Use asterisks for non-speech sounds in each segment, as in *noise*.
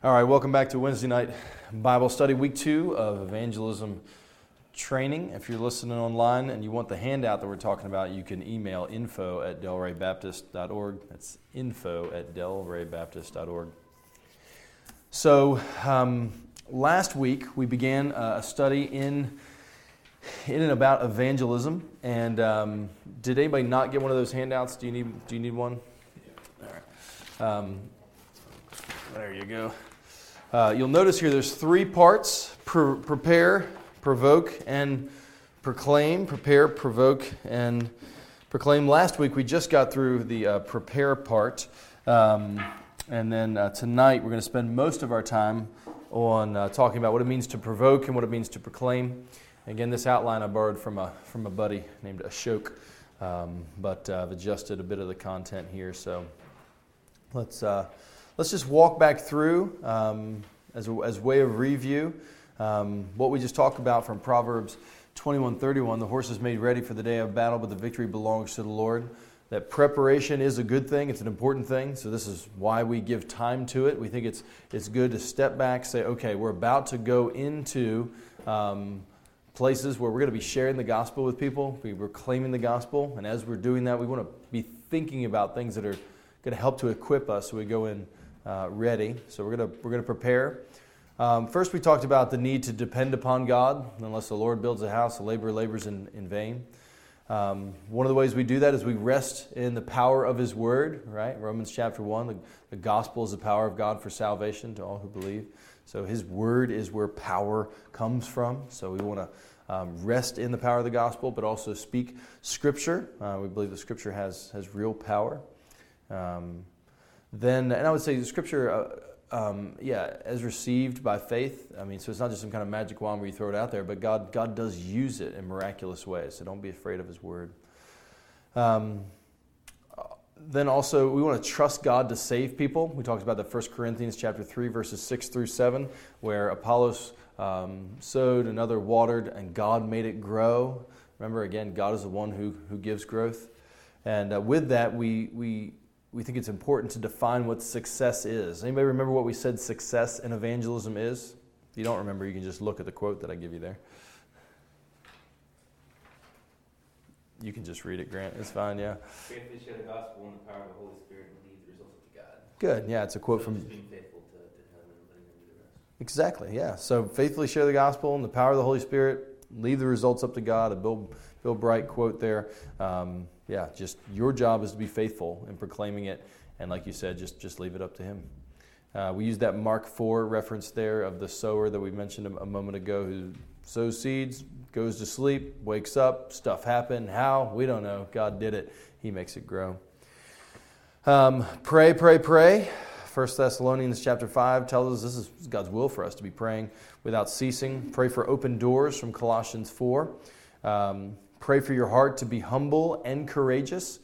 All right, welcome back to Wednesday night Bible study, week two of evangelism training. If you're listening online and you want the handout that we're talking about, you can email info at delraybaptist.org. That's info at delraybaptist.org. So, um, last week we began a study in, in and about evangelism. And um, did anybody not get one of those handouts? Do you need, do you need one? All right. Um, there you go. Uh, you'll notice here there's three parts Pre- prepare, provoke, and proclaim. Prepare, provoke, and proclaim. Last week we just got through the uh, prepare part. Um, and then uh, tonight we're going to spend most of our time on uh, talking about what it means to provoke and what it means to proclaim. Again, this outline I borrowed from a, from a buddy named Ashok, um, but uh, I've adjusted a bit of the content here. So let's. Let's just walk back through um, as, a, as way of review um, what we just talked about from Proverbs 21:31. The horse is made ready for the day of battle, but the victory belongs to the Lord. That preparation is a good thing. It's an important thing. So this is why we give time to it. We think it's it's good to step back, say, okay, we're about to go into um, places where we're going to be sharing the gospel with people, we're proclaiming the gospel, and as we're doing that, we want to be thinking about things that are going to help to equip us so we go in uh, ready. So we're going we're gonna prepare. Um, first, we talked about the need to depend upon God. Unless the Lord builds a house, the laborer labors in, in vain. Um, one of the ways we do that is we rest in the power of His Word, right? Romans chapter 1, the, the gospel is the power of God for salvation to all who believe. So His Word is where power comes from. So we want to um, rest in the power of the gospel, but also speak Scripture. Uh, we believe the Scripture has, has real power. Um, then, and I would say the scripture, uh, um, yeah, as received by faith. I mean, so it's not just some kind of magic wand where you throw it out there, but God, God does use it in miraculous ways. So don't be afraid of His word. Um, then also, we want to trust God to save people. We talked about the 1 Corinthians chapter 3, verses 6 through 7, where Apollos um, sowed, another watered, and God made it grow. Remember, again, God is the one who, who gives growth. And uh, with that, we, we we think it's important to define what success is. Anybody remember what we said success in evangelism is? If you don't remember, you can just look at the quote that I give you there. You can just read it, Grant. It's fine, yeah. Faithfully share the gospel and the power of the Holy Spirit and lead the results up to God. Good, yeah, it's a quote so from. being faithful to, to Him and letting Him do the rest. Exactly, yeah. So faithfully share the gospel and the power of the Holy Spirit, leave the results up to God. A Bill, Bill Bright quote there. Um, yeah, just your job is to be faithful in proclaiming it, and like you said, just just leave it up to Him. Uh, we use that Mark four reference there of the sower that we mentioned a, a moment ago, who sows seeds, goes to sleep, wakes up, stuff happened. How we don't know. God did it. He makes it grow. Um, pray, pray, pray. 1 Thessalonians chapter 5 tells us this is God's will for us to be praying without ceasing. Pray for open doors from Colossians 4. Um, Pray for your heart to be humble and courageous.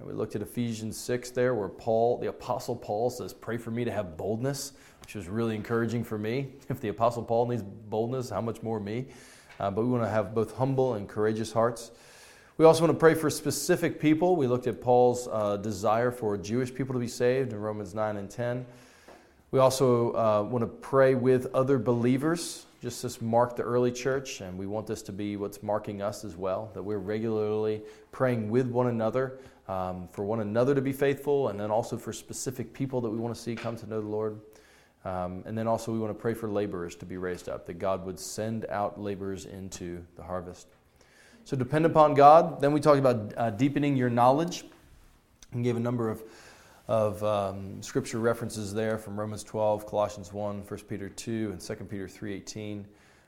We looked at Ephesians 6 there, where Paul, the Apostle Paul, says, Pray for me to have boldness, which was really encouraging for me. *laughs* If the Apostle Paul needs boldness, how much more me? Uh, but we want to have both humble and courageous hearts. We also want to pray for specific people. We looked at Paul's uh, desire for Jewish people to be saved in Romans 9 and 10. We also uh, want to pray with other believers just this marked the early church, and we want this to be what's marking us as well that we're regularly praying with one another um, for one another to be faithful, and then also for specific people that we want to see come to know the Lord. Um, and then also, we want to pray for laborers to be raised up, that God would send out laborers into the harvest. So, depend upon God. Then we talked about uh, deepening your knowledge and gave a number of of um, scripture references there from Romans 12, Colossians 1, 1 Peter 2, and 2 Peter 3.18.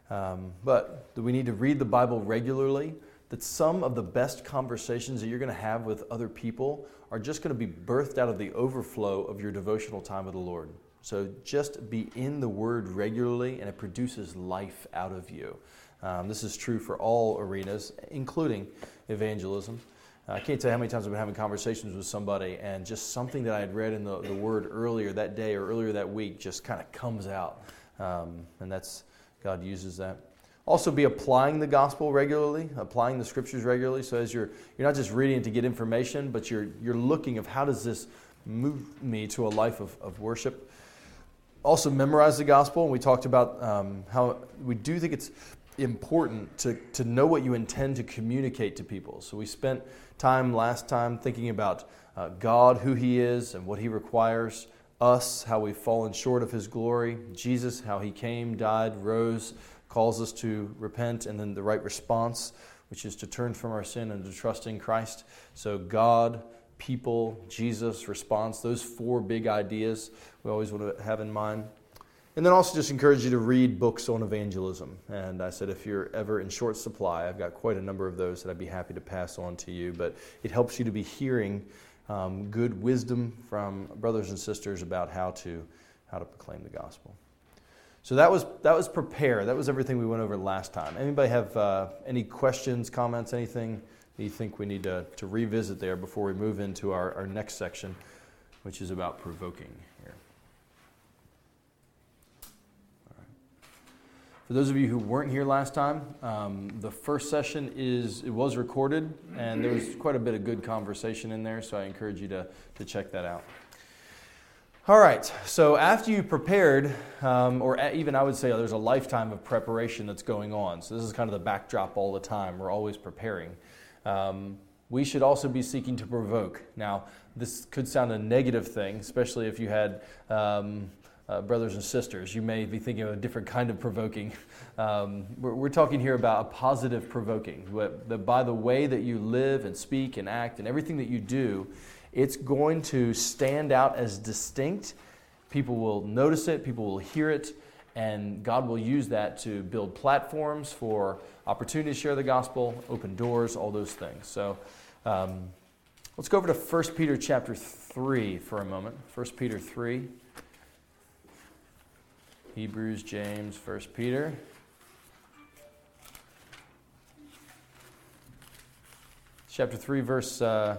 Um, but we need to read the Bible regularly, that some of the best conversations that you're going to have with other people are just going to be birthed out of the overflow of your devotional time with the Lord. So just be in the Word regularly, and it produces life out of you. Um, this is true for all arenas, including evangelism. I can't tell you how many times I've been having conversations with somebody, and just something that I had read in the, the Word earlier that day or earlier that week just kind of comes out. Um, and that's, God uses that. Also, be applying the gospel regularly, applying the scriptures regularly. So, as you're, you're not just reading to get information, but you're, you're looking of how does this move me to a life of, of worship. also memorize the gospel. And we talked about um, how we do think it's important to, to know what you intend to communicate to people. So we spent time last time thinking about uh, God, who He is, and what He requires, us, how we've fallen short of His glory, Jesus, how He came, died, rose, calls us to repent, and then the right response, which is to turn from our sin and to trust in Christ. So God, people, Jesus, response, those four big ideas we always want to have in mind. And then also just encourage you to read books on evangelism. And I said, if you're ever in short supply, I've got quite a number of those that I'd be happy to pass on to you. But it helps you to be hearing um, good wisdom from brothers and sisters about how to, how to proclaim the gospel. So that was, that was prepare. That was everything we went over last time. Anybody have uh, any questions, comments, anything that you think we need to, to revisit there before we move into our, our next section, which is about provoking? For those of you who weren't here last time, um, the first session is it was recorded, and there was quite a bit of good conversation in there. So I encourage you to to check that out. All right. So after you prepared, um, or even I would say there's a lifetime of preparation that's going on. So this is kind of the backdrop all the time. We're always preparing. Um, we should also be seeking to provoke. Now, this could sound a negative thing, especially if you had um, uh, brothers and sisters. You may be thinking of a different kind of provoking. *laughs* Um, we're, we're, talking here about a positive provoking. That by the way that you live and speak and act and everything that you do, it's going to stand out as distinct. People will notice it, people will hear it, and God will use that to build platforms for opportunity to share the gospel, open doors, all those things. So um, let's go over to 1 Peter chapter 3 for a moment. 1 Peter 3. Hebrews, James, 1 Peter. Chapter 3, verse uh,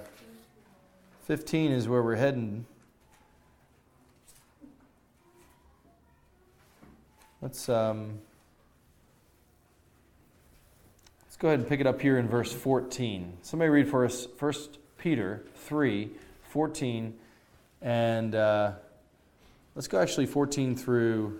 15 is where we're heading. Let's, um, let's go ahead and pick it up here in verse 14. Somebody read for us 1 Peter 3 14, and uh, let's go actually 14 through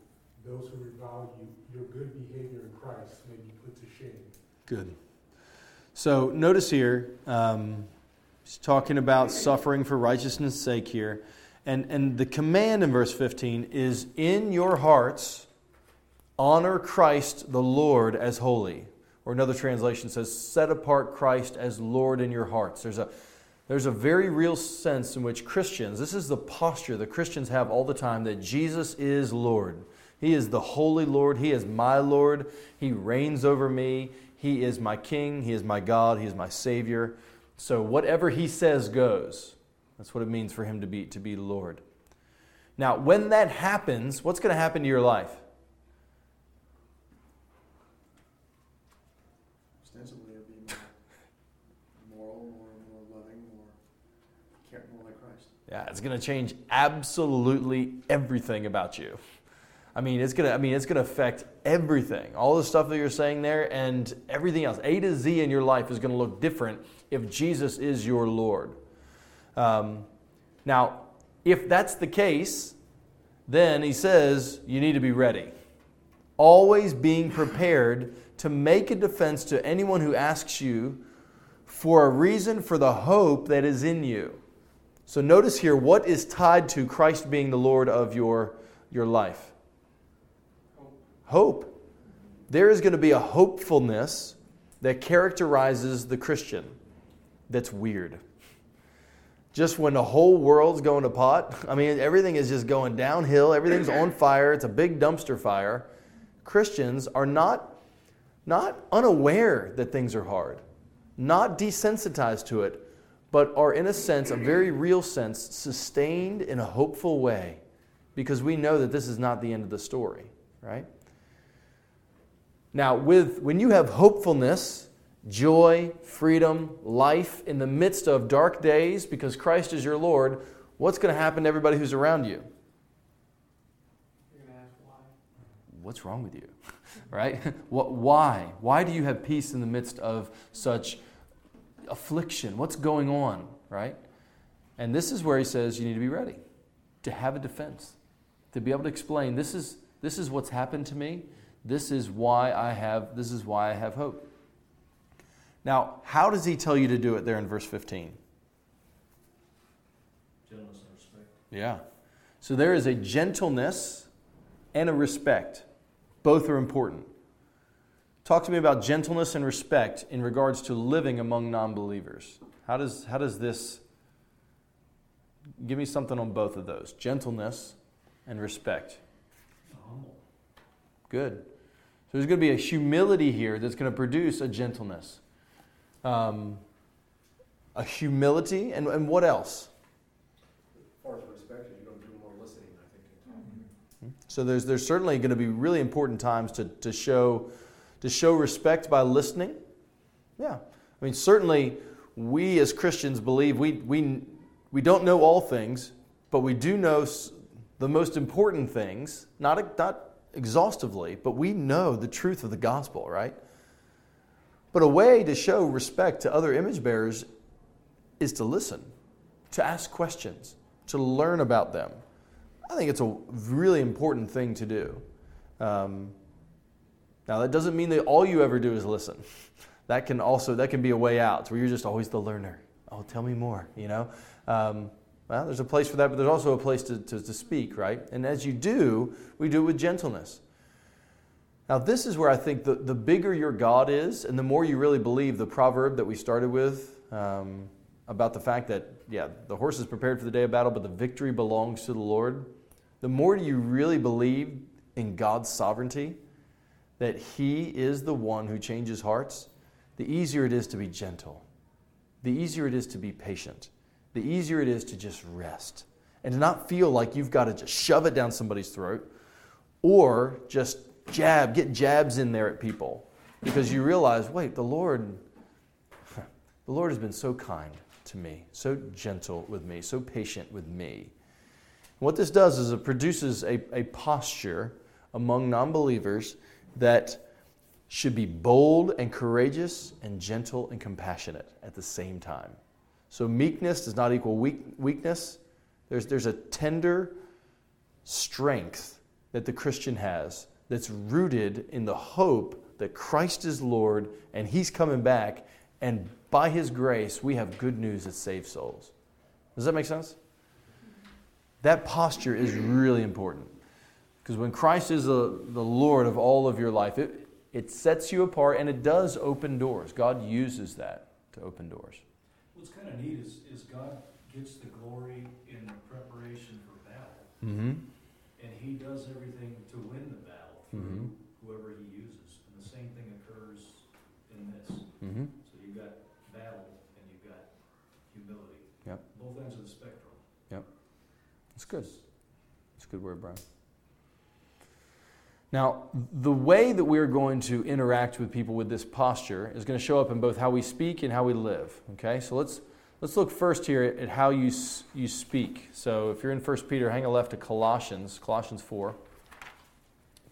those who revile you, your good behavior in Christ may be put to shame. Good. So notice here, um, he's talking about suffering for righteousness' sake here. And, and the command in verse 15 is in your hearts, honor Christ the Lord as holy. Or another translation says, set apart Christ as Lord in your hearts. There's a, there's a very real sense in which Christians, this is the posture that Christians have all the time, that Jesus is Lord. He is the holy Lord. He is my Lord. He reigns over me. He is my King. He is my God. He is my Savior. So whatever He says goes. That's what it means for Him to be, to be Lord. Now, when that happens, what's going to happen to your life? Ostensibly, it'll be more moral, more, more loving, more, more like Christ. Yeah, it's going to change absolutely everything about you. I mean, it's gonna. I mean, it's gonna affect everything. All the stuff that you're saying there, and everything else. A to Z in your life is to look different if Jesus is your Lord. Um, now, if that's the case, then he says you need to be ready, always being prepared to make a defense to anyone who asks you for a reason for the hope that is in you. So notice here what is tied to Christ being the Lord of your, your life hope. There is going to be a hopefulness that characterizes the Christian that's weird. Just when the whole world's going to pot, *laughs* I mean, everything is just going downhill, everything's on *clears throat* fire, it's a big dumpster fire. Christians are not, not unaware that things are hard, not desensitized to it, but are, in a sense, a very real sense, sustained in a hopeful way because we know that this is not the end of the story. right? Now, with when you have hopefulness, joy, freedom, life in the midst of dark days because Christ is your Lord, what's going to happen to everybody who's around you? What's wrong with you? *laughs* right? What, why? Why do you have peace in the midst of such affliction? What's going on, right? And this is where he says you need to be ready to have a defense, to be able to explain this is, this is what's happened to me. This is why I have this is why I have hope. Now, how does he tell you to do it there in verse 15? Gentleness and respect. Yeah. So there is a gentleness and a respect. Both are important. Talk to me about gentleness and respect in regards to living among non believers. How does, how does this give me something on both of those? Gentleness and respect. Humble. Good. So there's going to be a humility here that's going to produce a gentleness. Um, a humility, and, and what else? As far as respect, you're gonna do more listening, I think, and talking. So there's, there's certainly going to be really important times to, to, show, to show respect by listening. Yeah. I mean, certainly we as Christians believe we, we, we don't know all things, but we do know the most important things, not, a not exhaustively, but we know the truth of the gospel, right? But a way to show respect to other image bearers is to listen, to ask questions, to learn about them. I think it's a really important thing to do. Um, now that doesn't mean that all you ever do is listen. *laughs* That can also that can be a way out where you're just always the learner. Oh, tell me more. You know. Um, well, there's a place for that, but there's also a place to, to, to speak, right? And as you do, we do it with gentleness. Now, this is where I think the, the bigger your God is, and the more you really believe the proverb that we started with um, about the fact that, yeah, the horse is prepared for the day of battle, but the victory belongs to the Lord, the more do you really believe in God's sovereignty, that He is the one who changes hearts, the easier it is to be gentle, the easier it is to be patient, the easier it is to just rest and to not feel like you've got to just shove it down somebody's throat or just jab, get jabs in there at people because you realize, wait, the Lord, *laughs* the Lord has been so kind to me, so gentle with me, so patient with me. What this does is it produces a, a posture among non believers that should be bold and courageous and gentle and compassionate at the same time. So, meekness does not equal weak, weakness. There's, there's a tender strength that the Christian has that's rooted in the hope that Christ is Lord and He's coming back, and by His grace, we have good news that saves souls. Does that make sense? That posture is really important. Because when Christ is the, the Lord of all of your life, it, it sets you apart and it does open doors. God uses that to open doors. What's kind of neat is, is God gets the glory in the preparation for battle, Mm-hmm. and He does everything to win the battle through Mhm. whoever He uses. And the same thing occurs in this. Mm-hmm. So you've got battle and you've got humility. Yep. Both ends of the spectrum. Yep. That's good. That's a good word, Brian. Now, the way that we're going to interact with people with this posture is going to show up in both how we speak and how we live. Okay, so let's let's look first here at how you you speak. So if you're in 1 Peter, hang a left to Colossians, Colossians 4,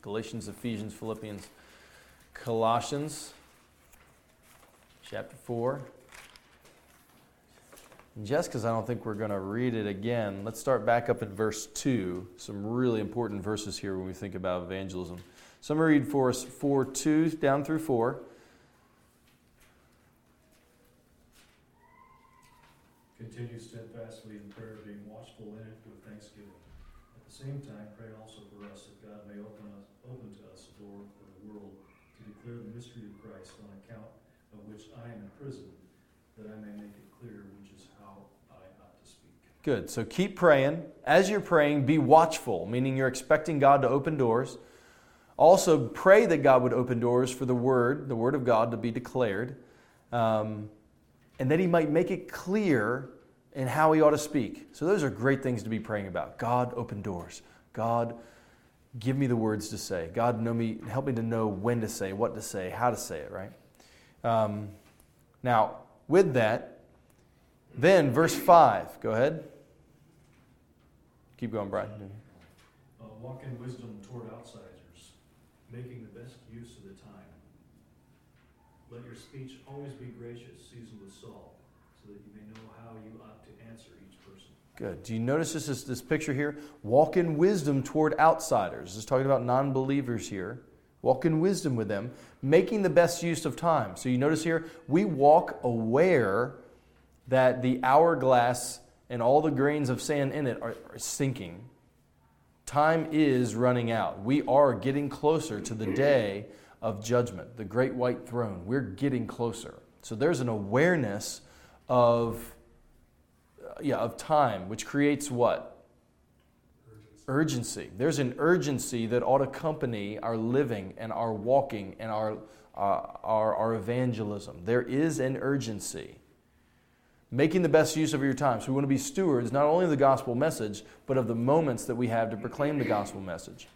Galatians, Ephesians, Philippians, Colossians, chapter 4 just because I don't think we're going to read it again, let's start back up at verse 2. Some really important verses here when we think about evangelism. So I'm going to read for us 4 2 down through 4. Continue steadfastly in prayer, being watchful in it with thanksgiving. At the same time, pray also for us that God may open us, open to us a door for the world to declare the mystery of Christ, on account of which I am in prison, that I may make it clear which is how I ought to speak. Good. So keep praying. As you're praying, be watchful, meaning you're expecting God to open doors. Also, pray that God would open doors for the Word, the Word of God, to be declared, um, and that He might make it clear in how He ought to speak. So, those are great things to be praying about. God, open doors. God, give me the words to say. God, know me, help me to know when to say, what to say, how to say it, right? Um, now, with that, then verse 5, go ahead. Keep going, Brian. Uh, walk in wisdom toward outsiders, making the best use of the time. Let your speech always be gracious, seasoned with salt, so that you may know how you ought to answer each person. Good. Do you notice this, this, this picture here? Walk in wisdom toward outsiders. This is talking about non believers here. Walk in wisdom with them, making the best use of time. So you notice here, we walk aware that the hourglass and all the grains of sand in it are, are sinking. Time is running out. We are getting closer to the day of judgment, the great white throne. We're getting closer. So there's an awareness of yeah, of time, which creates what? Urgency. Urgency. There's an urgency that ought to accompany our living and our walking and our, uh, our, our evangelism. There is an urgency. Making the best use of your time. So we want to be stewards not only of the gospel message, but of the moments that we have to proclaim the gospel message.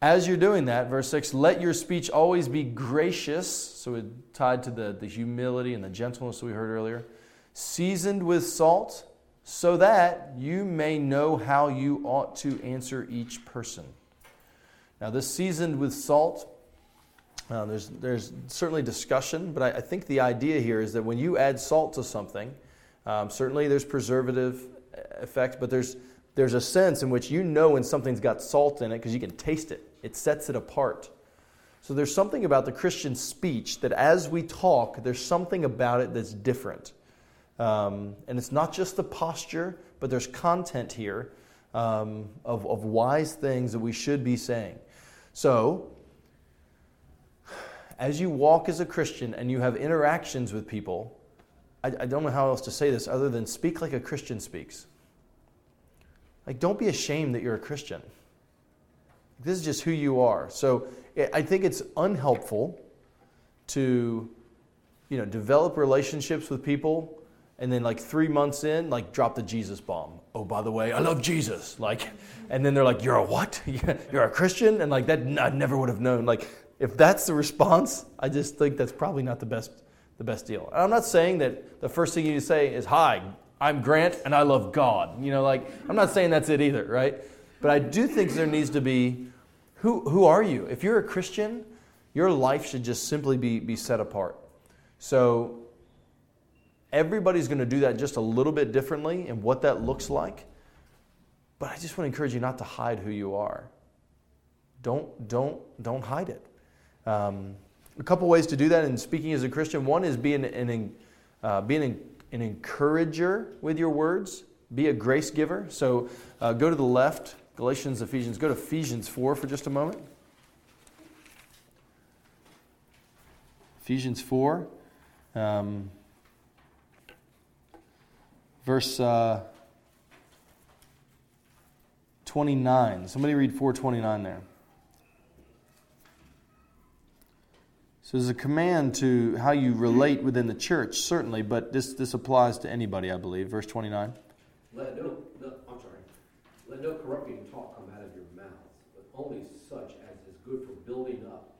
As you're doing that, verse 6, let your speech always be gracious. So tied to the, the humility and the gentleness that we heard earlier seasoned with salt, so that you may know how you ought to answer each person. Now, this seasoned with salt, uh, there's, there's certainly discussion, but I, I, think the idea here is that when you add salt to something, um, certainly there's preservative effect, but there's, there's a sense in which you know when something's got salt in it because you can taste it, it sets it apart. So there's something about the Christian speech that as we talk, there's something about it that's different. Um, and it's not just the posture, but there's content here um, of, of wise things that we should be saying. So, as you walk as a Christian and you have interactions with people, I, I don't know how else to say this other than speak like a Christian speaks. Like, don't be ashamed that you're a Christian. This is just who you are. So, I think it's unhelpful to, you know, develop relationships with people and then like three months in, like drop the Jesus bomb. Oh, by the way, I love Jesus. Like, and then they're like, "You're a what? *laughs* You're a Christian?" And like that, I never would have known. Like, if that's the response, I just think that's probably not the best, the best deal. And I'm not saying that the first thing you need to say is, "Hi, I'm Grant, and I love God." You know, like I'm not saying that's it either, right? But I do think there needs to be, who who are you? If you're a Christian, your life should just simply be be set apart. So Everybody's going to do that just a little bit differently and what that looks like. But I just want to encourage you not to hide who you are. Don't, don't, don't hide it. Um, a couple ways to do that in speaking as a Christian. One is being an, uh, being an, an, encourager with your words. Be a grace giver. So uh, go to the left, Galatians, Ephesians. Go to Ephesians 4 for just a moment. Ephesians 4. Um, verse uh, 29. Somebody read 429 there. So there's a command to how you relate within the church, certainly, but this, this applies to anybody, I believe. Verse 29. Let no, no, I'm sorry. Let no corrupting talk come out of your mouth, but only such as is good for building up,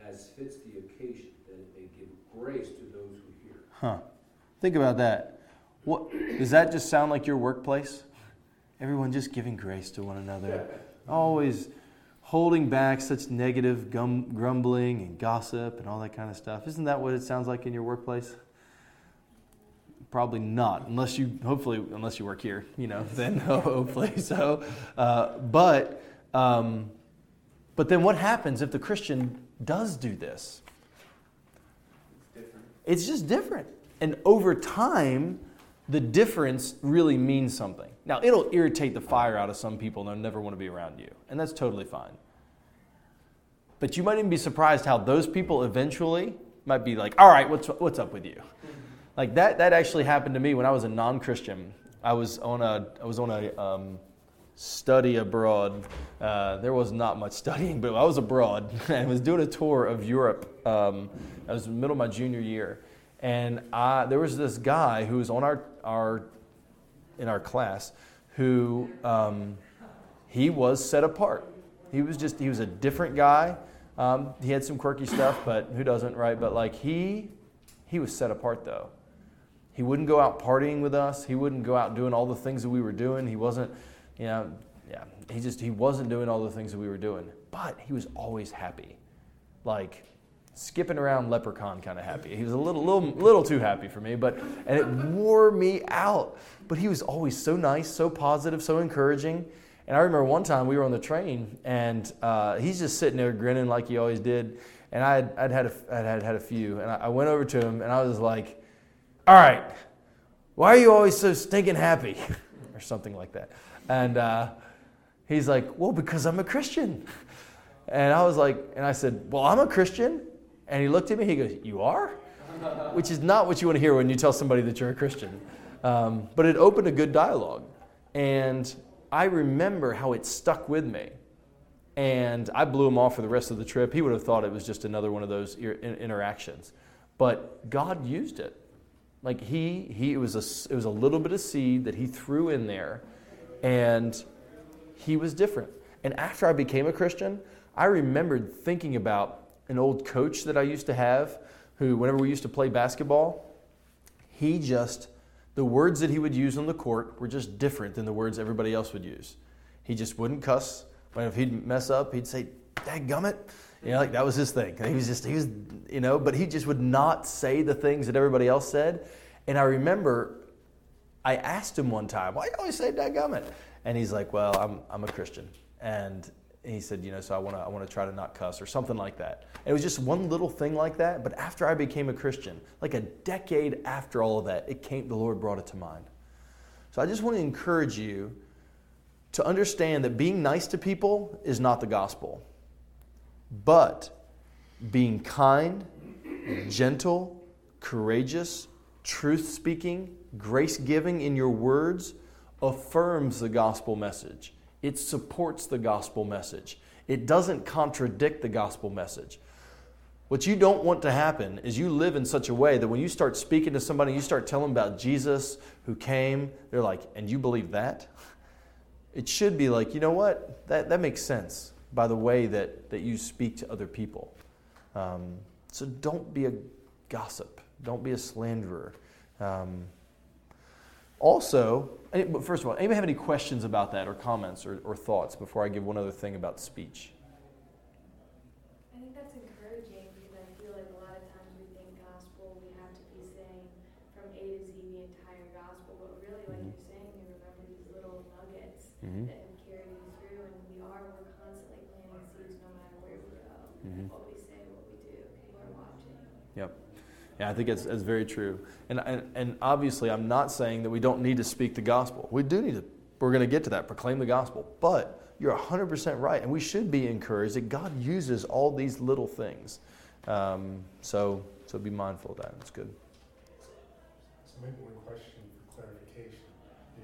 as fits the occasion, that it may give grace to those who hear. Huh. Think about that. What, does that just sound like your workplace? Everyone just giving grace to one another. *laughs* Always holding back such negative gum, grumbling and gossip and all that kind of stuff. Isn't that what it sounds like in your workplace? Probably not, unless you, hopefully, unless you work here, you know, *laughs* then *laughs* hopefully so. Uh, but, um, but then what happens if the Christian does do this? It's. It's just different. And over time, the difference really means something. Now, it'll irritate the fire out of some people and they'll never want to be around you, and that's totally fine. But you might even be surprised how those people eventually might be like, all right, what's, what's up with you? Like that, that actually happened to me when I was a non Christian. I was on a, I was on a um, study abroad. Uh, there was not much studying, but I was abroad *laughs* and was doing a tour of Europe. Um, I was in the middle of my junior year. And I, there was this guy who was on our, our in our class who um, he was set apart. He was just he was a different guy. Um, he had some quirky stuff, but who doesn't, right? But like he he was set apart though. He wouldn't go out partying with us. He wouldn't go out doing all the things that we were doing. He wasn't, you know, yeah. He just he wasn't doing all the things that we were doing. But he was always happy, like skipping around leprechaun kind of happy. He was a little, little, little too happy for me, but and it wore me out. But he was always so nice, so positive, so encouraging. And I remember one time we were on the train, and uh, he's just sitting there grinning like he always did. And I'd, I'd, had, a, I'd had, had a few, and I, I went over to him, and I was like, "All right, why are you always so stinking happy?" *laughs* or something like that. And uh, he's like, "Well, because I'm a Christian." And I was like, and I said, "Well, I'm a Christian." And he looked at me, he goes, You are? Which is not what you want to hear when you tell somebody that you're a Christian. Um, but it opened a good dialogue. And I remember how it stuck with me. And I blew him off for the rest of the trip. He would have thought it was just another one of those interactions. But God used it. Like he, he it, was a, it was a little bit of seed that he threw in there, and he was different. And after I became a Christian, I remembered thinking about an old coach that I used to have who, whenever we used to play basketball, he just, the words that he would use on the court were just different than the words everybody else would use. He just wouldn't cuss. But if he'd mess up, he'd say, Dad gummit." You know, like that was his thing. He was just, he was, you know, but he just would not say the things that everybody else said. And I remember I asked him one time, why do you always say gummit?" And he's like, well, I'm, I'm a Christian. And he said, you know, so I want to I want to try to not cuss or something like that. And it was just one little thing like that. But after I became a Christian, like a decade after all of that, it came. The Lord brought it to mind. So I just want to encourage you to understand that being nice to people is not the gospel, but being kind, gentle, courageous, truth speaking, grace giving in your words affirms the gospel message. It supports the gospel message. It doesn't contradict the gospel message. What you don't want to happen is you live in such a way that when you start speaking to somebody, you start telling them about Jesus who came, they're like, and you believe that? It should be like, you know what? That, that makes sense by the way that, that you speak to other people. Um, so don't be a gossip, don't be a slanderer. Um, also, first of all, anybody have any questions about that or comments or, or thoughts before I give one other thing about speech? I think that's encouraging because I feel like a lot of times we think gospel, we have to be saying from A to Z the entire gospel, but really, like mm-hmm. you're saying, you remember these little nuggets mm-hmm. that have carried you through, and we are, we're constantly planting seeds no matter where we go. Mm-hmm. What we say, what we do, people are watching. Yep. Yeah, I think it's, it's very true. And, and, and obviously, I'm not saying that we don't need to speak the gospel. We do need to, we're going to get to that, proclaim the gospel. But you're 100% right. And we should be encouraged that God uses all these little things. Um, so, so be mindful of that. It's good. So, maybe one question for clarification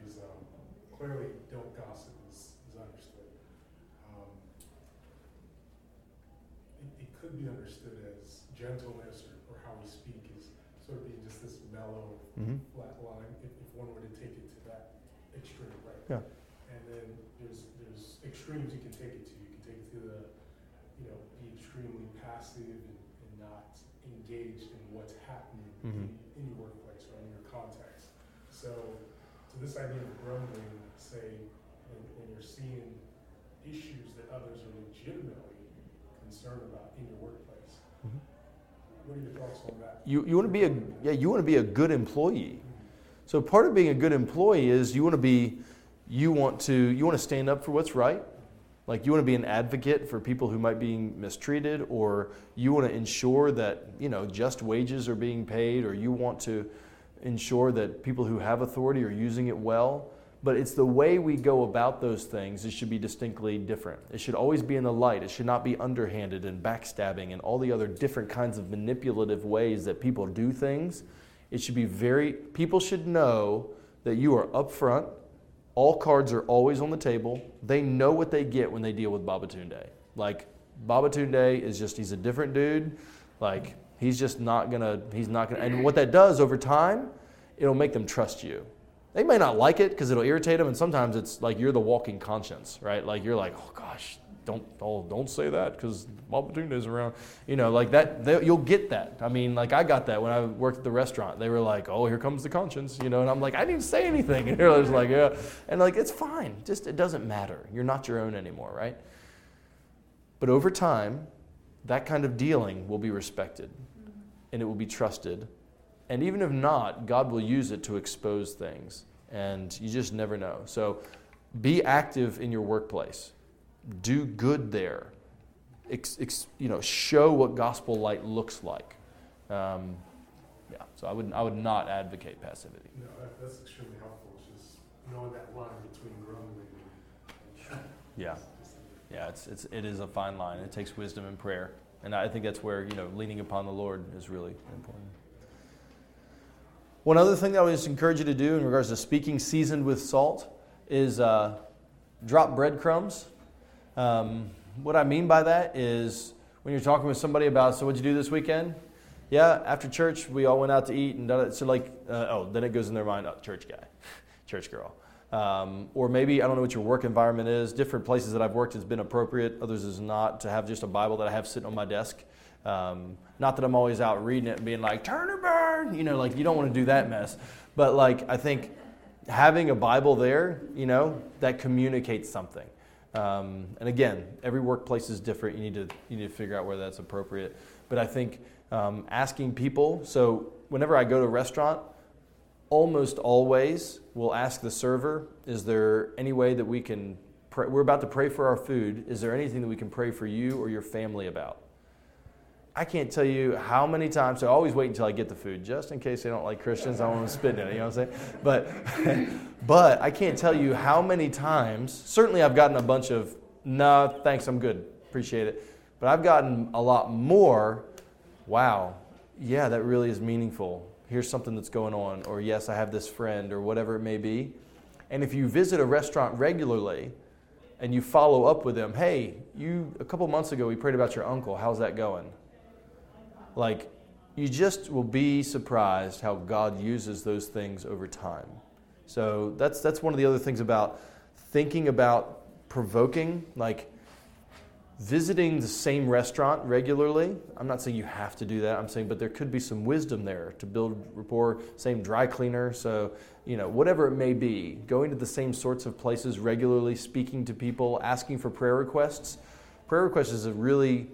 is um, clearly don't gossip is, is understood. Um, it, it could be understood as gentleness or, or how we speak is sort of being just this mellow, mm-hmm. flat line, if, if, one were to take it to that extreme, right? Yeah. And then there's there's extremes you can take it to. You can take it to the, you know, be extremely passive and, and not engaged in what's happening mm-hmm. in, in, your workplace or in your context. So, to this idea of grumbling, say, when, when you're seeing issues that others are legitimately concerned about in your workplace. Mm-hmm what are your thoughts on that? You, you want to be a yeah you want to be a good employee. So part of being a good employee is you want to be you want to you want to stand up for what's right. Like you want to be an advocate for people who might be mistreated, or you want to ensure that you know just wages are being paid, or you want to ensure that people who have authority are using it well but it's the way we go about those things. It should be distinctly different. It should always be in the light. It should not be underhanded and backstabbing and all the other different kinds of manipulative ways that people do things. It should be very, people should know that you are upfront. All cards are always on the table. They know what they get when they deal with Babatunde. Like, Babatunde is just, he's a different dude. Like, he's just not gonna, he's not gonna, and what that does over time, it'll make them trust you they may not like it because it'll irritate them, and sometimes it's like you're the walking conscience, right? Like you're like, oh gosh, don't oh don't say that because Mama Tuna's around. You know, like that. They, you'll get that. I mean, like I got that when I worked at the restaurant. They were like, "Oh, here comes the conscience," you know, and I'm like, I didn't say anything, *laughs* and they're like, "Yeah," and like it's fine. Just it doesn't matter. You're not your own anymore, right? But over time, that kind of dealing will be respected, and it will be trusted, and even if not, God will use it to expose things, and you just never know. So, be active in your workplace do good there. Ex, ex, you know, show what gospel light looks like. Um, yeah, so I would, I would not advocate passivity. No, that, that's extremely helpful, it's just knowing that line between grumbling and. *laughs* Yeah, yeah, it's, it's, it is a fine line. It takes wisdom and prayer. And I think that's where, you know, leaning upon the Lord is really important. One other thing that I would just encourage you to do in regards to speaking seasoned with salt is uh, drop breadcrumbs um, what I mean by that is when you're talking with somebody about, so what'd you do this weekend? Yeah, after church, we all went out to eat and done it. So, like, uh, oh, then it goes in their mind, oh, church guy, *laughs* church girl. Um, or maybe, I don't know what your work environment is. Different places that I've worked has been appropriate, others is not, to have just a Bible that I have sitting on my desk. Um, not that I'm always out reading it and being like, turn or burn, you know, like, you don't want to do that mess. But, like, I think having a Bible there, you know, that communicates something. Um, and again, every workplace is different. You need to you need to figure out where that's appropriate. But I think um, asking people. So whenever I go to a restaurant, almost always we'll ask the server, "Is there any way that we can? Pray? We're about to pray for our food. Is there anything that we can pray for you or your family about?" I can't tell you how many times. So I always wait until I get the food, just in case they don't like Christians. I don't want to spit in it. You know what I'm saying? But, *laughs* but I can't tell you how many times. Certainly, I've gotten a bunch of "No, thanks, I'm good, appreciate it." But I've gotten a lot more. Wow, yeah, that really is meaningful. Here's something that's going on, or yes, I have this friend, or whatever it may be. And if you visit a restaurant regularly, and you follow up with them, hey, you a couple months ago we prayed about your uncle. How's that going? Like, you just will be surprised how God uses those things over time. So that's that's one of the other things about thinking about provoking, like visiting the same restaurant regularly. I'm not saying you have to do that. I'm saying, but there could be some wisdom there to build rapport. Same dry cleaner, so you know whatever it may be. Going to the same sorts of places regularly, speaking to people, asking for prayer requests. Prayer requests is a really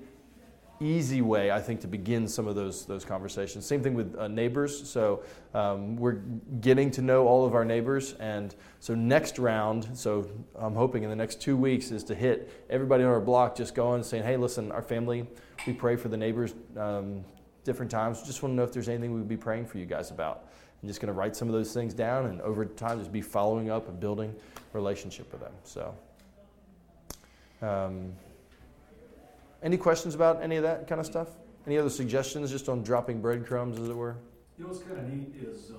easy way, I think, to begin some of those those conversations. Same thing with uh, neighbors. So um, we're getting to know all of our neighbors, and so next round. So I'm hoping in the next two weeks is to hit everybody on our block, just going saying, "Hey, listen, our family, we pray for the neighbors." Um, different times. Just want to know if there's anything we would be praying for you guys about. I'm just going to write some of those things down, and over time, just be following up and building relationship with them. So. Um, any questions about any of that kind of stuff? Any other suggestions just on dropping breadcrumbs, as it were? You know what's kind of neat is uh,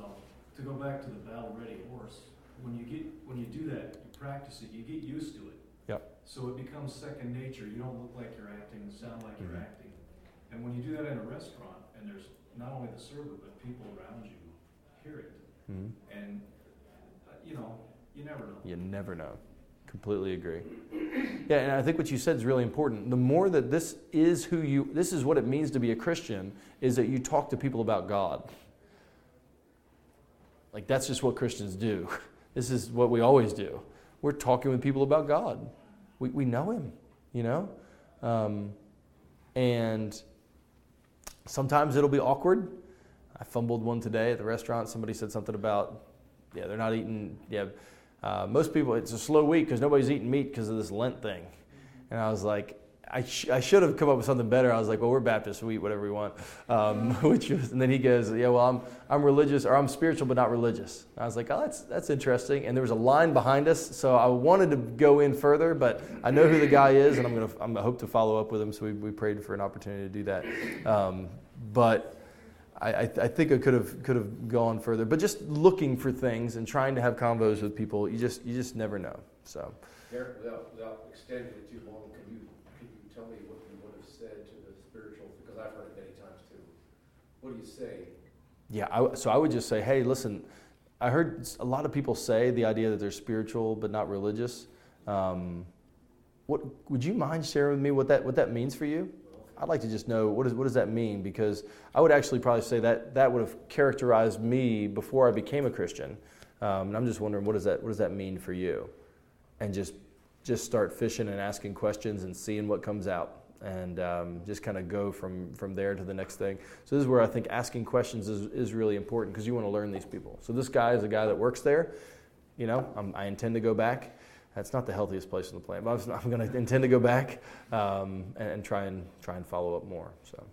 to go back to the battle ready horse. When you get when you do that, you practice it, you get used to it. Yep. So it becomes second nature. You don't look like you're acting, sound like Mhm. you're acting. And when you do that in a restaurant, and there's not only the server but people around you hear it, Mm-hmm. and uh, you know, you never know. You never know. Completely agree. Yeah, and I think what you said is really important. The more that this is who you, this is what it means to be a Christian, is that you talk to people about God. Like that's just what Christians do. *laughs* This is what we always do. We're talking with people about God. We, we know Him, you know? Um, and sometimes it'll be awkward. I fumbled one today at the restaurant. Somebody said something about, yeah, they're not eating, yeah, uh, most people, it's a slow week because nobody's eating meat because of this Lent thing. And I was like, I, sh- I should have come up with something better. I was like, well, we're Baptists, we eat whatever we want. Um, *laughs* which was, and then he goes, yeah, well, I'm, I'm religious, or I'm spiritual, but not religious. And I was like, oh, that's, that's interesting. And there was a line behind us, so I wanted to go in further, but I know who the guy is, and I'm gonna hope to follow up with him. So we, we prayed for an opportunity to do that. Um, but I, I, I think I could have could have gone further, but just looking for things and trying to have convos with people, you just you just never know. So Derek, without, without extending it too long, can you, can you tell me what you would have said to the spiritual, because I've heard it many times too. What do you say? yeah, I, so I would just say, hey, listen, I heard a lot of people say the idea that they're spiritual but not religious. Um, what would you mind sharing with me what that what that means for you? I'd like to just know what, is, what does that mean because I would actually probably say that that would have characterized me before I became a Christian. Um, and I'm just wondering what does that what does that mean for you? And just just start fishing and asking questions and seeing what comes out and um, just kind of go from from there to the next thing. So this is where I think asking questions is, is really important because you want to learn these people. So this guy is a guy that works there. You know, I'm, I intend to go back. That's not the healthiest place on the planet, but I'm going *laughs* to intend to go back um, and, and, try and try and follow up more. So,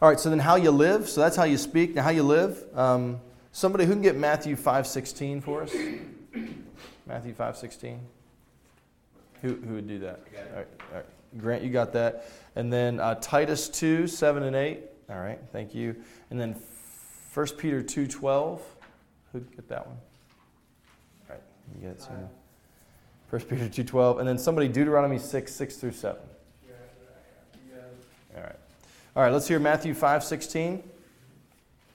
all right. So then, how you live? So that's how you speak. Now, how you live? Um, somebody who can get Matthew five sixteen for us. Matthew five sixteen. Who who would do that? All right, all right. Grant, you got that. And then uh, Titus two seven and eight. All right. Thank you. And then 1 Peter two twelve. Who get that one? You get some. First Peter two twelve, and then somebody Deuteronomy six six through seven. All right, all right. Let's hear Matthew five sixteen.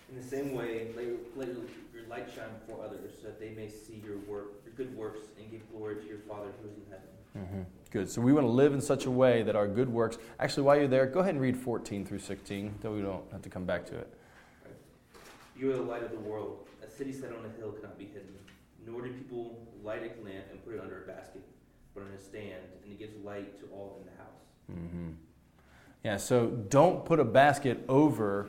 In the same way, let your, let your light shine before others, so that they may see your work, your good works, and give glory to your Father who is in heaven. Mm-hmm. Good. So we want to live in such a way that our good works. Actually, while you're there, go ahead and read 14 through 16, though we don't have to come back to it. You are the light of the world. A city set on a hill cannot be hidden. Nor do people light a lamp and put it under a basket, but on a stand, and it gives light to all in the house. Mm-hmm. Yeah, so don't put a basket over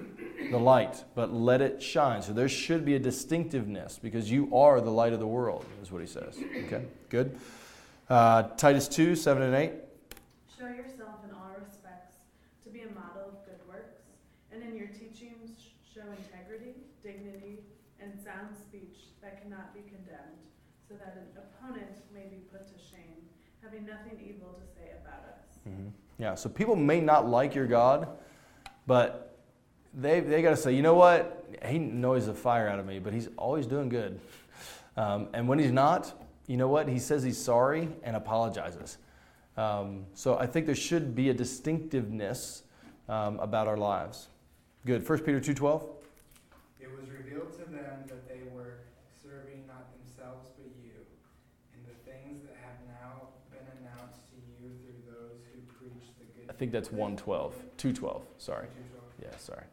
the light, but let it shine. So there should be a distinctiveness because you are the light of the world, is what he says. Okay, good. Uh, Titus 2 7 and 8. Show yourself in all respects to be a model of good works, and in your teachings show integrity, dignity, and sound speech that cannot be condemned, so that an opponent may be put to shame, having nothing evil to say about us. Mm-hmm. Yeah, so people may not like your God, but they, they got to say, you know what? He annoys the fire out of me, but he's always doing good. Um, and when he's not, you know what? He says he's sorry and apologizes. Um, so I think there should be a distinctiveness um, about our lives. Good. 1 Peter 2.12. It was revealed to them that they were serving not themselves but you, and the things that have now been announced to you through those who preach the good. I think that's 112. 212. Sorry. 212. Yeah, sorry.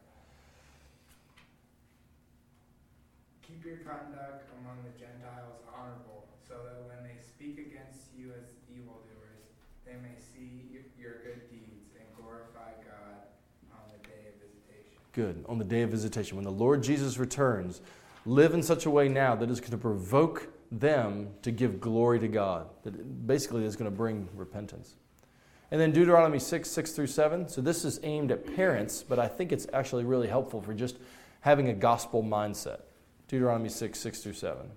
Keep your conduct among the Gentiles honorable, so that when they speak against you as evildoers, they may see your good deeds and glorify God on the day of visitation. Good. On the day of visitation, when the Lord Jesus returns, live in such a way now that is going to provoke them to give glory to God. That basically is going to bring repentance. And then Deuteronomy 6, 6 through 7. So this is aimed at parents, but I think it's actually really helpful for just having a gospel mindset. Deuteronomy 6, 6 through 7.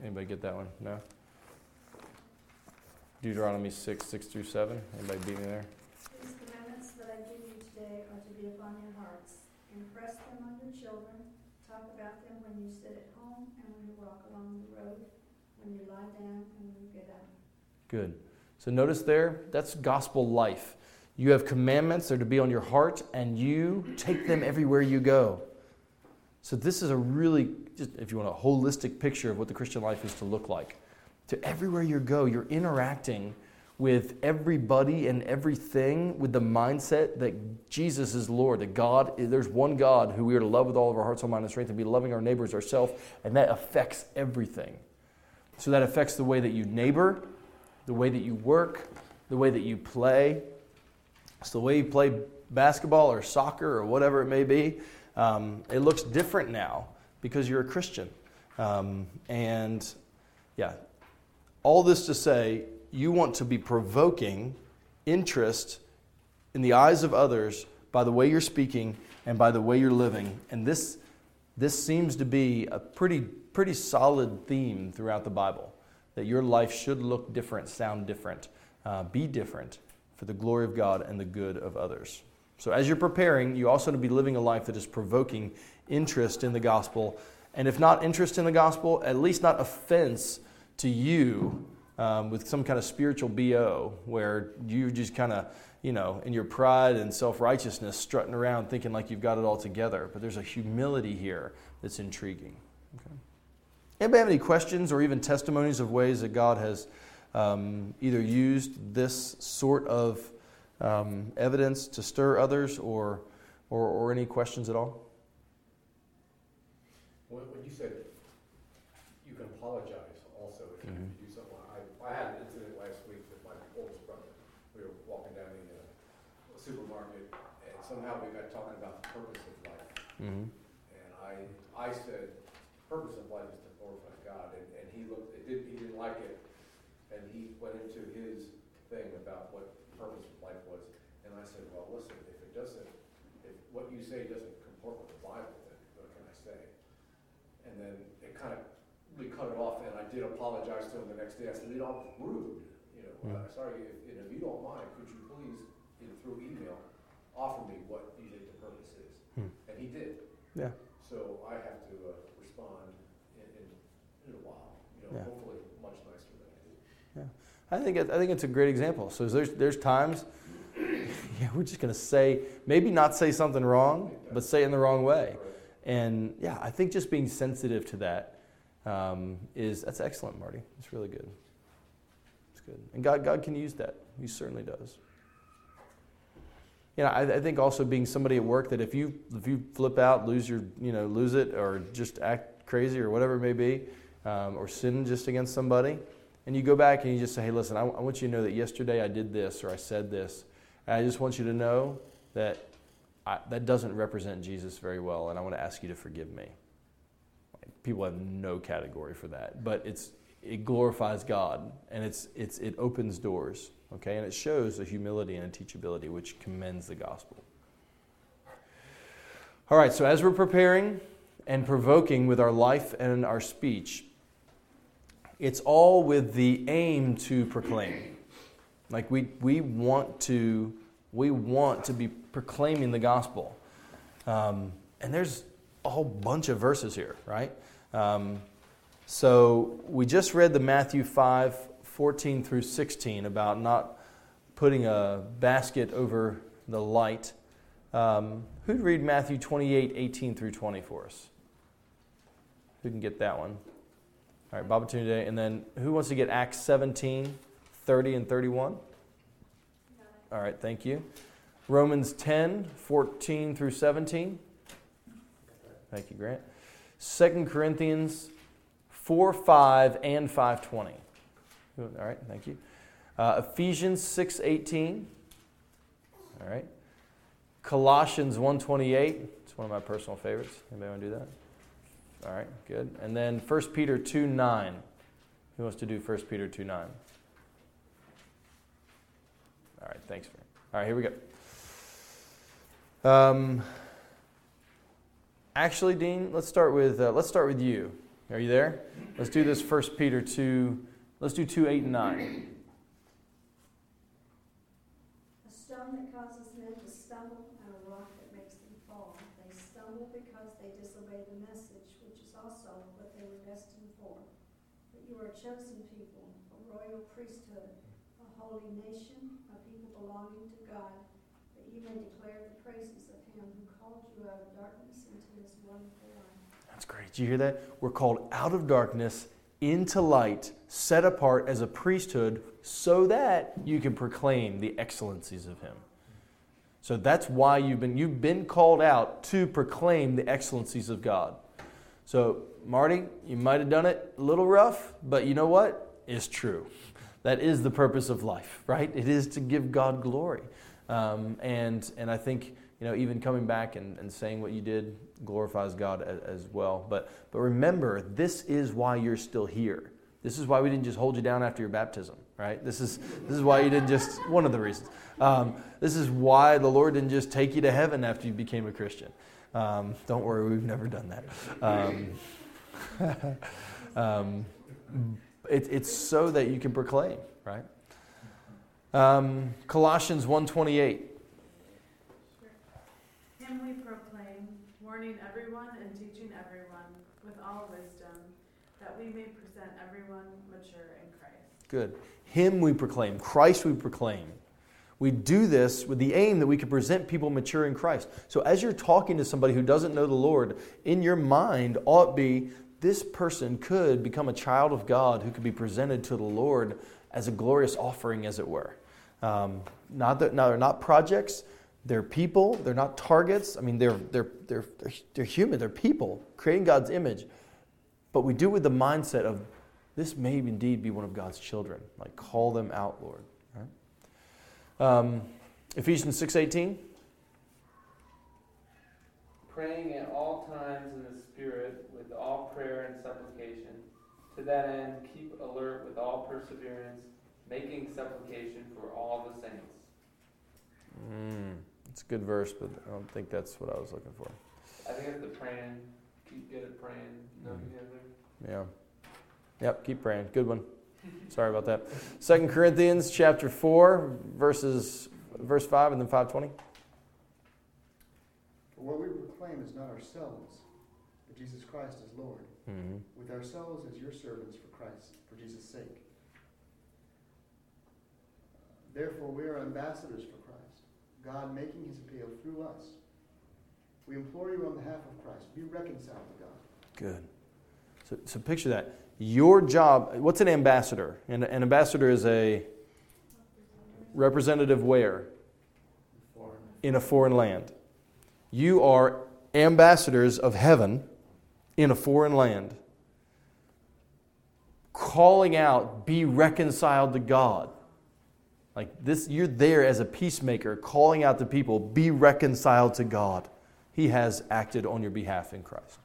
Anybody get that one? No? Deuteronomy 6, 6 through 7. Anybody beat me there? These commandments that I give you today are to be upon hearts. Impress them on your children. Talk about them when you sit at home and when you walk along the road, when you lie down and get up. Good. So notice there, that's gospel life. You have commandments, they're to be on your heart, and you take them everywhere you go. So, this is a really, just if you want a holistic picture of what the Christian life is to look like. To everywhere you go, you're interacting with everybody and everything with the mindset that Jesus is Lord, that God, there's one God who we are to love with all of our hearts, soul, mind, and strength, and be loving our neighbors ourselves, and that affects everything. So that affects the way that you neighbor, the way that you work, the way that you play. It's the way you play basketball or soccer or whatever it may be. Um, it looks different now because you're a Christian. Um, and yeah, all this to say, you want to be provoking interest in the eyes of others by the way you're speaking and by the way you're living. And this, this seems to be a pretty, pretty solid theme throughout the Bible that your life should look different, sound different, uh, be different for the glory of God and the good of others. So, as you're preparing, you also need to be living a life that is provoking interest in the gospel. And if not interest in the gospel, at least not offense to you um, with some kind of spiritual BO where you just kind of, you know, in your pride and self righteousness, strutting around thinking like you've got it all together. But there's a humility here that's intriguing. Anybody have any questions or even testimonies of ways that God has um, either used this sort of um, evidence to stir others or, or, or any questions at all? When, when you said you can apologize also if you Mhm. do something, I, I had an incident last week with my oldest brother. We were walking down the uh, supermarket and somehow we got talking about the purpose of life. Mm-hmm. And I, I said, purpose of life is to God, and, and he looked, it did, he didn't like it, and he went into his thing about what purpose of life was, and I said, well, listen, if it doesn't, if what you say doesn't comport with the Bible, then what can I say? And then it kind of, we cut it off, and I did apologize to him the next day, I said, you know, rude, you know, uh, sorry, if, you if you don't mind, could you please, you know, through email, offer me what you think the purpose is? Hmm. And he did. Yeah. So I have to uh, respond in a while, you know, Yeah. hopefully much nicer than I did. I think it, I think it's a great example. So there's there's times, *laughs* yeah, we're just gonna say maybe not say something wrong, but say it in the wrong way. And yeah, I think just being sensitive to that um, is that's excellent, Marty. It's really good. It's good, and God God can use that. He certainly does. You know, I, I think also being somebody at work that if you if you flip out, lose your you know lose it, or just act crazy or whatever it may be, um, or sin just against somebody, and you go back and you just say, hey, listen, I, I want you to know that yesterday I did this or I said this, and I just want you to know that I, that doesn't represent Jesus very well, and I want to ask you to forgive me. People have no category for that, but it's it glorifies God and it's it's it opens doors, okay, and it shows a humility and a teachability which commends the gospel. All right, so as we're preparing and provoking with our life and our speech, it's all with the aim to proclaim. Like we we want to we want to be proclaiming the gospel. Um, and there's a whole bunch of verses here, right? Um, so we just read the Matthew 5, 14 through 16 about not putting a basket over the light. Um, who'd read Matthew 28, 18 through 20 for us? Who can get that one? All right, Baba Tunde. And then who wants to get Acts 17, 30 and 31? All right, thank you. Romans 10, 14 through 17. Thank you, Grant. 2 Corinthians 4, 5, and 520. All right, thank you. Uh, Ephesians 6, 18. All right. Colossians 128. It's one of my personal favorites. Anybody want to do that? All right, good. And then 1 Peter 2, 9. Who wants to do 1 Peter 2, 9? All right, thanks. For, all right, here we go. Um, actually, Dean, let's start with uh, let's start with you. Are you there? Let's do this. First Peter two. Let's do two, eight, and nine. A stone that causes men to stumble and a rock that makes them fall. They stumble because they disobey the message, which is also what they were destined for. But you are a chosen people, a royal priesthood, a holy nation, a people belonging to God, that you may declare the praises of him who called you out of darkness into his wonderful light. That's great. Did you hear that? We're called out of darkness into light, set apart as a priesthood, so that you can proclaim the excellencies of Him. So that's why you've been you've been called out to proclaim the excellencies of God. So Marty, you might have done it a little rough, but you know what? It's true. That is the purpose of life, right? It is to give God glory. Um, and and I think you know even coming back and, and saying what you did glorifies God as, as well. But but remember, this is why you're still here. This is why we didn't just hold you down after your baptism, right? This is this is why you didn't just one of the reasons. Um, this is why the Lord didn't just take you to heaven after you became a Christian. Um, don't worry, we've never done that. *laughs* It, it's so that you can proclaim, right? Um, Colossians 1.28. Him we proclaim, warning everyone and teaching everyone with all wisdom, that we may present everyone mature in Christ. Good. Him we proclaim. Christ we proclaim. We do this with the aim that we can present people mature in Christ. So as you're talking to somebody who doesn't know the Lord, in your mind ought be this person could become a child of God who could be presented to the Lord as a glorious offering, as it were. Um, not that, now, they're not projects, they're people, they're not targets. I mean, they're, they're, they're, they're, human, they're people, creating God's image. But we do it with the mindset of this may indeed be one of God's children. Like, call them out, Lord. Right? Um, Ephesians 6.18. Praying at all times in the Spirit with all prayer and supplication. To that end, keep alert with all perseverance, making supplication for all the saints. Mm, it's a good verse, but I don't think that's what I was looking for. I think it's the praying. Keep good at praying. No Mhm. Yeah. Yep, keep praying. Good one. Sorry about that. Second Corinthians chapter 4, verses verse 5 and then 520. For what we proclaim is not ourselves, but Jesus Christ as Lord, Mm-hmm. with ourselves as your servants for Christ, for Jesus' sake. Therefore, we are ambassadors for Christ, God making his appeal through us. We implore you on behalf of Christ, be reconciled to God. Good. So, so picture that. Your job, what's an ambassador? An, an ambassador is a representative where? In a foreign land. You are ambassadors of heaven in a foreign land, calling out, be reconciled to God. Like this, you're there as a peacemaker, calling out to people, be reconciled to God. He has acted on your behalf in Christ.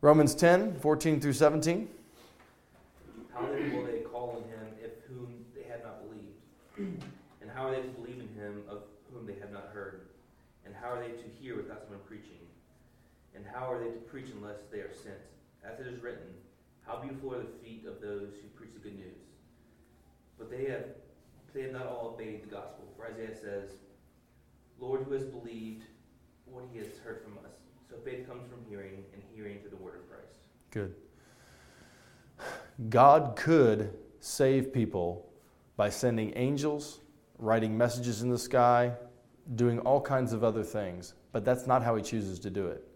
Romans 10, 14 through 17. How then will they call on him if whom they had not believed? And how are they to believe in him of whom they have not heard? And how are they to hear without someone preaching? And how are they to preach unless they are sent? As it is written, How beautiful are the feet of those who preach the good news. But they have they have not all obeyed the gospel. For Isaiah says, Lord, who has believed what he has heard from us? So faith comes from hearing, and hearing through the word of Christ. Good. God could save people by sending angels, writing messages in the sky, doing all kinds of other things, but that's not how He chooses to do it.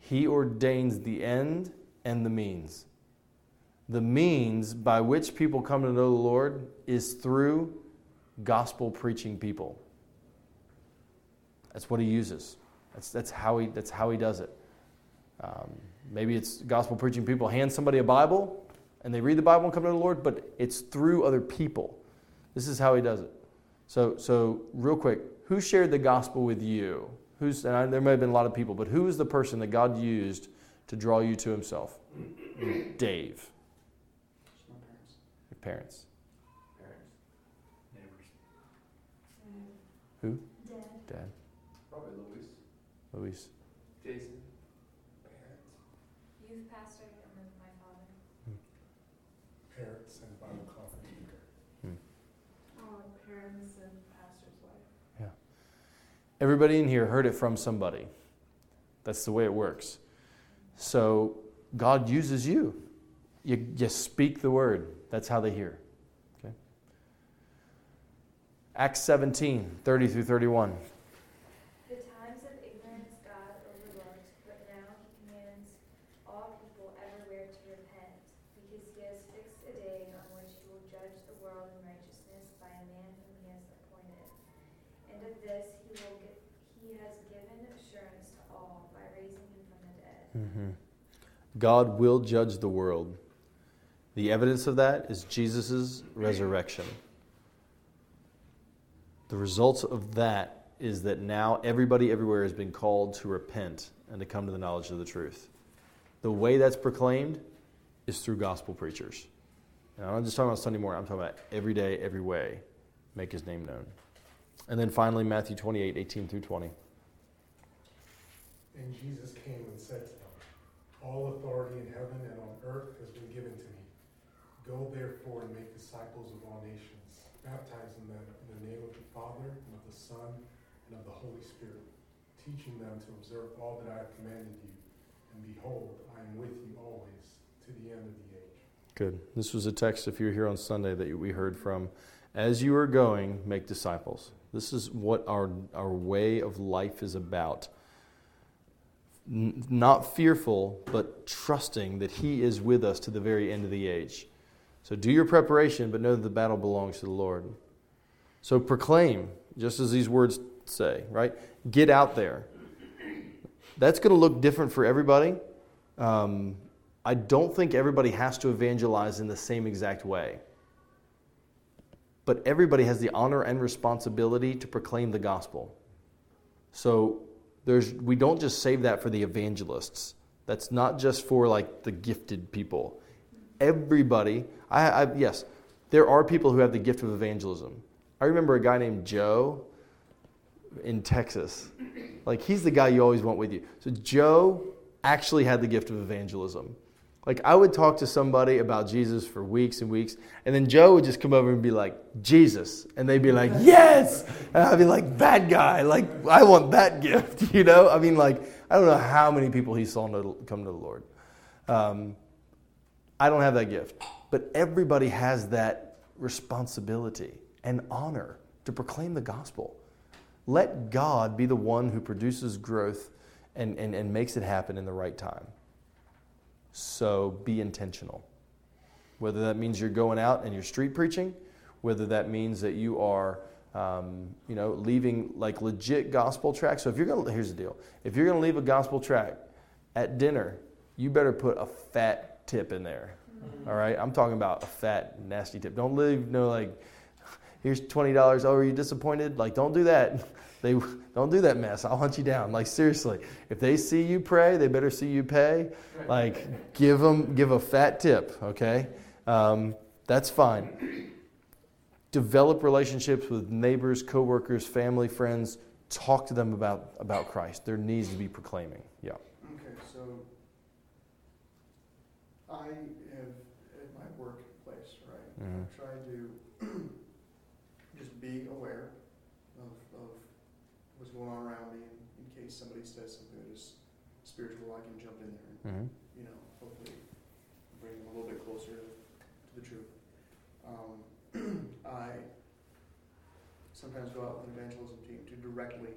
He ordains the end and the means. The means by which people come to know the Lord is through gospel preaching people. That's what He uses. That's, that's, how, he, that's how He does it. Um, maybe it's gospel preaching people hand somebody a Bible and they read the Bible and come to the Lord, but it's through other people. This is how he does it. So, so real quick, who shared the gospel with you? Who's, and I, there may have been a lot of people, but who was the person that God used to draw you to himself? *clears throat* Dave. My parents. Your parents. Parents. Neighbors. Who? Dad. Dad. Probably Luis. Luis. Jason. Youth pastor and then my father. Parents and Bible conference leader. Oh, parents and pastor's wife. Everybody in here heard it from somebody. That's the way it works. So God uses you. You, you speak the word. That's how they hear. Okay? Acts 17, 30 through 31. The times of ignorance God overlooked, but now he commands all people everywhere to repent, because he has fixed a day on which he will judge the world in righteousness by a man whom he has appointed. And of this he will gi- he has given assurance to all by raising him from the dead. Mm-hmm. God will judge the world. The evidence of that is Jesus' resurrection. The results of that is that now everybody everywhere has been called to repent and to come to the knowledge of the truth. The way that's proclaimed is through gospel preachers. And I'm not just talking about Sunday morning, I'm talking about every day, every way, make his name known. And then finally, Matthew 28 18 through 20. And Jesus came and said to them, All authority in heaven and on earth has been given to me. Go therefore and make disciples of all nations, baptizing them in the name of the Father, and of the Son, and of the Holy Spirit, teaching them to observe all that I have commanded you. And behold, I am with you always to the end of the age. Good. This was a text, if you're here on Sunday, that we heard from. As you are going, make disciples. This is what our, our way of life is about. Not fearful, but trusting that He is with us to the very end of the age. So do your preparation, but know that the battle belongs to the Lord. So proclaim, just as these words say, right? Get out there. That's going to look different for everybody. Um, I don't think everybody has to evangelize in the same exact way. But everybody has the honor and responsibility to proclaim the gospel. So there's, we don't just save that for the evangelists. That's not just for like the gifted people. Everybody, I, I, yes, there are people who have the gift of evangelism. I remember a guy named Joe in Texas. Like he's the guy you always want with you. So Joe actually had the gift of evangelism. Like I would talk to somebody about Jesus for weeks and weeks, and then Joe would just come over and be like, Jesus. And they'd be like, Yes! And I'd be like, Bad guy. Like, I want that *laughs* gift, you know? I mean, like, I don't know how many people he saw come to the Lord. Um, I don't have that gift. But everybody has that responsibility and honor to proclaim the gospel. Let God be the one who produces growth and, and, and makes it happen in the right time. So be intentional. Whether that means you're going out and you're street preaching, whether that means that you are, um, you know, leaving like legit gospel tracts. So if you're to, here's the deal. If you're going to leave a gospel tract at dinner, you better put a fat tip in there. All right? I'm talking about a fat, nasty tip. Don't leave, no, like, here's $20. Oh, are you disappointed? Like, don't do that. *laughs* They don't do that mess. I'll hunt you down. Like seriously, if they see you pray, they better see you pay. Like give them give a fat tip. Okay, um, that's fine. Develop relationships with neighbors, coworkers, family, friends. Talk to them about about Christ. There needs to be proclaiming. Yeah. Okay, so I have at my workplace, right? Mm-hmm. I try to *clears throat* just be aware going on around me, and in case somebody says something that is spiritual, I can jump in there and, Mm-hmm. you know, hopefully bring them a little bit closer to, the truth. Um, *clears throat* I sometimes go out with an evangelism team to directly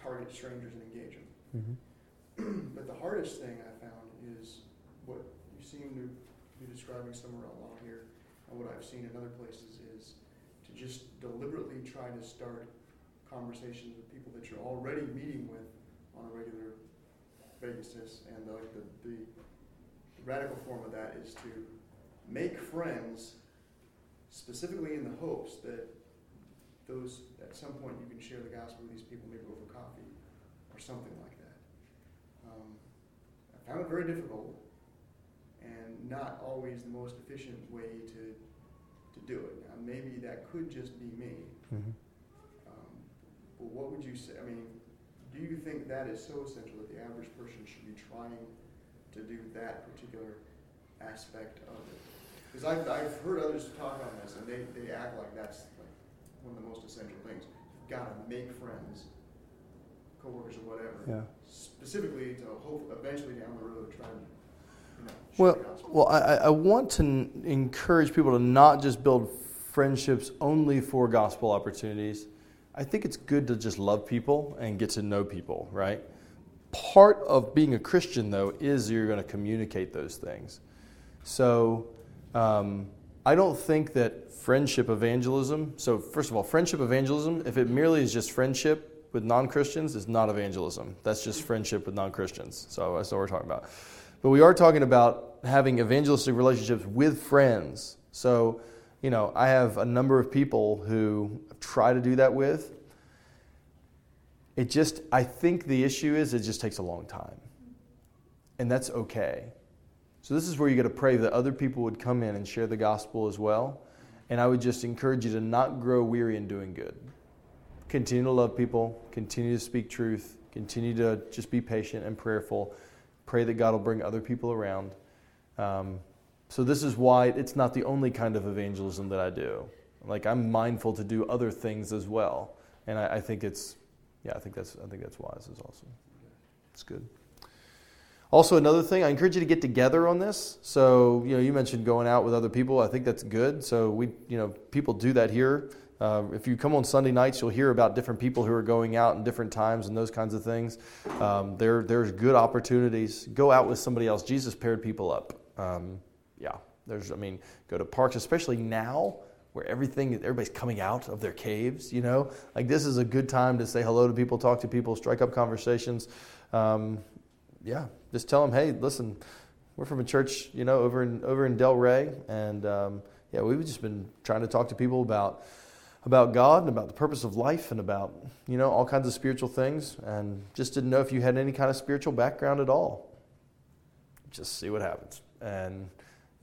target strangers and engage them. Mm-hmm. *clears throat* but the hardest thing I found is what you seem to be describing somewhere along here, and what I've seen in other places is to just deliberately try to start conversations with people that you're already meeting with on a regular basis. And the, the, the, the radical form of that is to make friends specifically in the hopes that those at some point you can share the gospel with these people, maybe over coffee or something like that. Um, I found it very difficult and not always the most efficient way to to do it. Now, maybe that could just be me. Mm-hmm. Well, what would you say? I mean, do you think that is so essential that the average person should be trying to do that particular aspect of it? Because I've, I've heard others talk on this, and they, they act like that's like one of the most essential things. You've got to make friends, coworkers or whatever. Yeah. Specifically to hope eventually down the road try to you know, well, well, I, I want to n- encourage people to not just build friendships only for gospel opportunities, I think it's good to just love people and get to know people, right? Part of being a Christian, though, is you're going to communicate those things. So um, I don't think that friendship evangelism, so first of all, friendship evangelism, if it merely is just friendship with non Christians, is not evangelism. That's just friendship with non Christians. So that's what we're talking about. But we are talking about having evangelistic relationships with friends. So, you know, I have a number of people who try to do that with. It just, I think the issue is it just takes a long time. And that's okay. So, this is where you got to pray that other people would come in and share the gospel as well. And I would just encourage you to not grow weary in doing good. Continue to love people, continue to speak truth, continue to just be patient and prayerful. Pray that God will bring other people around. Um, so this is why it's not the only kind of evangelism that I do. Like I'm mindful to do other things as well, and I, I think it's, yeah, I think that's I think that's wise. Is also, it's good. Also, another thing, I encourage you to get together on this. So, you know, you mentioned going out with other people. I think that's good. So, we, you know, people do that here. Uh, if you come on Sunday nights, you'll hear about different people who are going out in different times and those kinds of things. Um, there, there's good opportunities. Go out with somebody else. Jesus paired people up. Um, yeah, there's. I mean, go to parks, especially now where everything, everybody's coming out of their caves. You know, like this is a good time to say hello to people, talk to people, strike up conversations. Um, yeah, just tell them, hey, listen, we're from a church, you know, over in over in Delray, and um, yeah, we've just been trying to talk to people about about God and about the purpose of life and about you know all kinds of spiritual things, and just didn't know if you had any kind of spiritual background at all. Just see what happens, and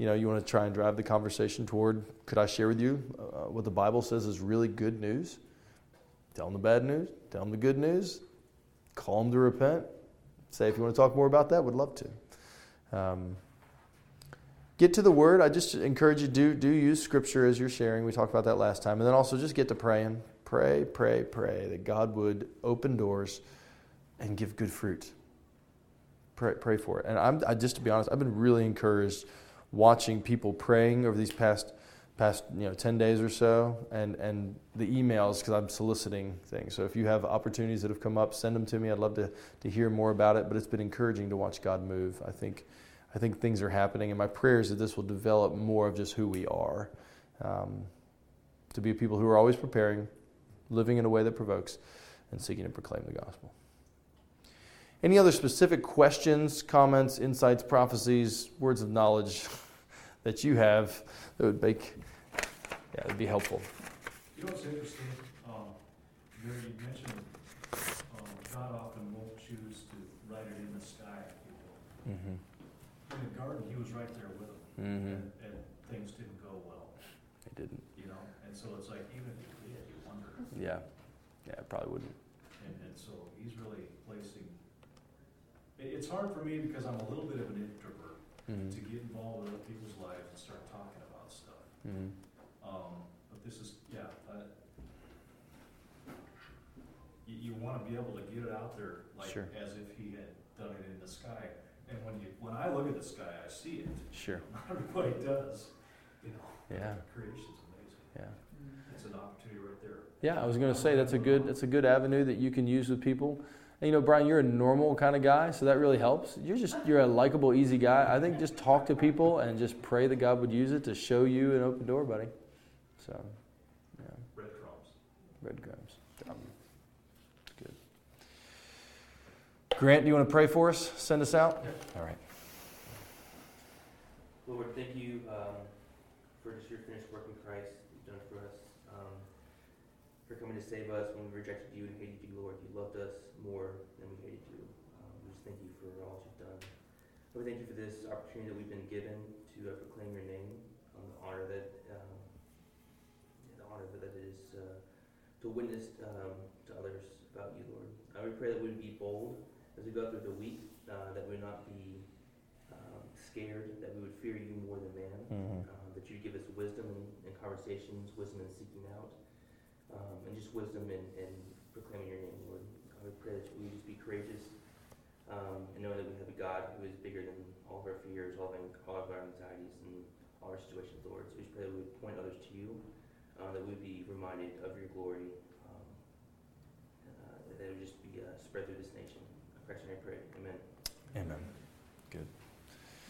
you know you want to try and drive the conversation toward. Could I share with you uh, what the Bible says is really good news? Tell them the bad news. Tell them the good news. Call them to repent say if you want to talk more about that, would love to. Um, get to the Word. I just encourage you do do use Scripture as you're sharing. We talked about that last time, and then also just get to praying. Pray, pray, pray that God would open doors and give good fruit. Pray, pray for it. And I'm I, just to be honest, I've been really encouraged watching people praying over these past past you know 10 days or so and and the emails because i'm soliciting things. So if you have opportunities that have come up send them to me. I'd love to to hear more about it but it's been encouraging to watch god move. I think i think things are happening and my prayer is that this will develop more of just who we are. Um, to be people who are always preparing living in a way that provokes and seeking to proclaim the gospel. Any other specific questions comments insights prophecies words of knowledge *laughs* that you have that would make yeah, it'd be helpful. You know what's interesting? Um, Mary, you mentioned um, God often won't choose to write it in the sky. You know. Mm-hmm. In the garden, He was right there with them, Mm-hmm. and, and things didn't go well. It didn't. You know, and so it's like even if He did, you wonder. Yeah. Yeah, it probably wouldn't. And, and so He's really placing. It's hard for me because I'm a little bit of an introvert Mm-hmm. to get involved with other people's lives and start talking Mm-hmm. Um, but this is, yeah, uh, you, you wanna be able to get it out there, like, Sure. as if he had done it in the sky. And when you, when I look at the sky, I see it, Sure. *laughs* not everybody does, you know. Yeah. Creation's amazing, Yeah. it's an opportunity right there. Yeah, I was going to say that's a good that's a good avenue that you can use with people. And you know, Brian, you're a normal kind of guy, so that really helps. You're just you're a likable, easy guy. I think just talk to people and just pray that God would use it to show you an open door, buddy. So, yeah, Breadcrumbs. breadcrumbs. Um, good. Grant, do you want to pray for us? Send us out. All right. Lord, thank you um, for just your finished work in Christ you've done for us. Um, for coming to save us when we rejected you and hated you, Lord. You loved us more than we hated to. Um, we just thank you for all that you've done. Lord, thank you for this opportunity that we've been given to uh, proclaim your name, um, the honor that um, the honor that it is uh, to witness um, to others about you, Lord. Uh, we pray that we would be bold as we go through the week, uh, that we would not be um, scared, that we would fear you more than man, Mm-hmm. um, that you'd give us wisdom in, in conversations, wisdom in seeking out, um, and just wisdom in, in proclaiming your name, Lord. I would pray that we just be courageous um, and know that we have a God who is bigger than all of our fears, all of, all of our anxieties, and all our situations, Lord. So we just pray that we would point others to you, uh, that we would be reminded of your glory, um, uh, that it would just be uh, spread through this nation. I pray, I pray. Amen. Amen.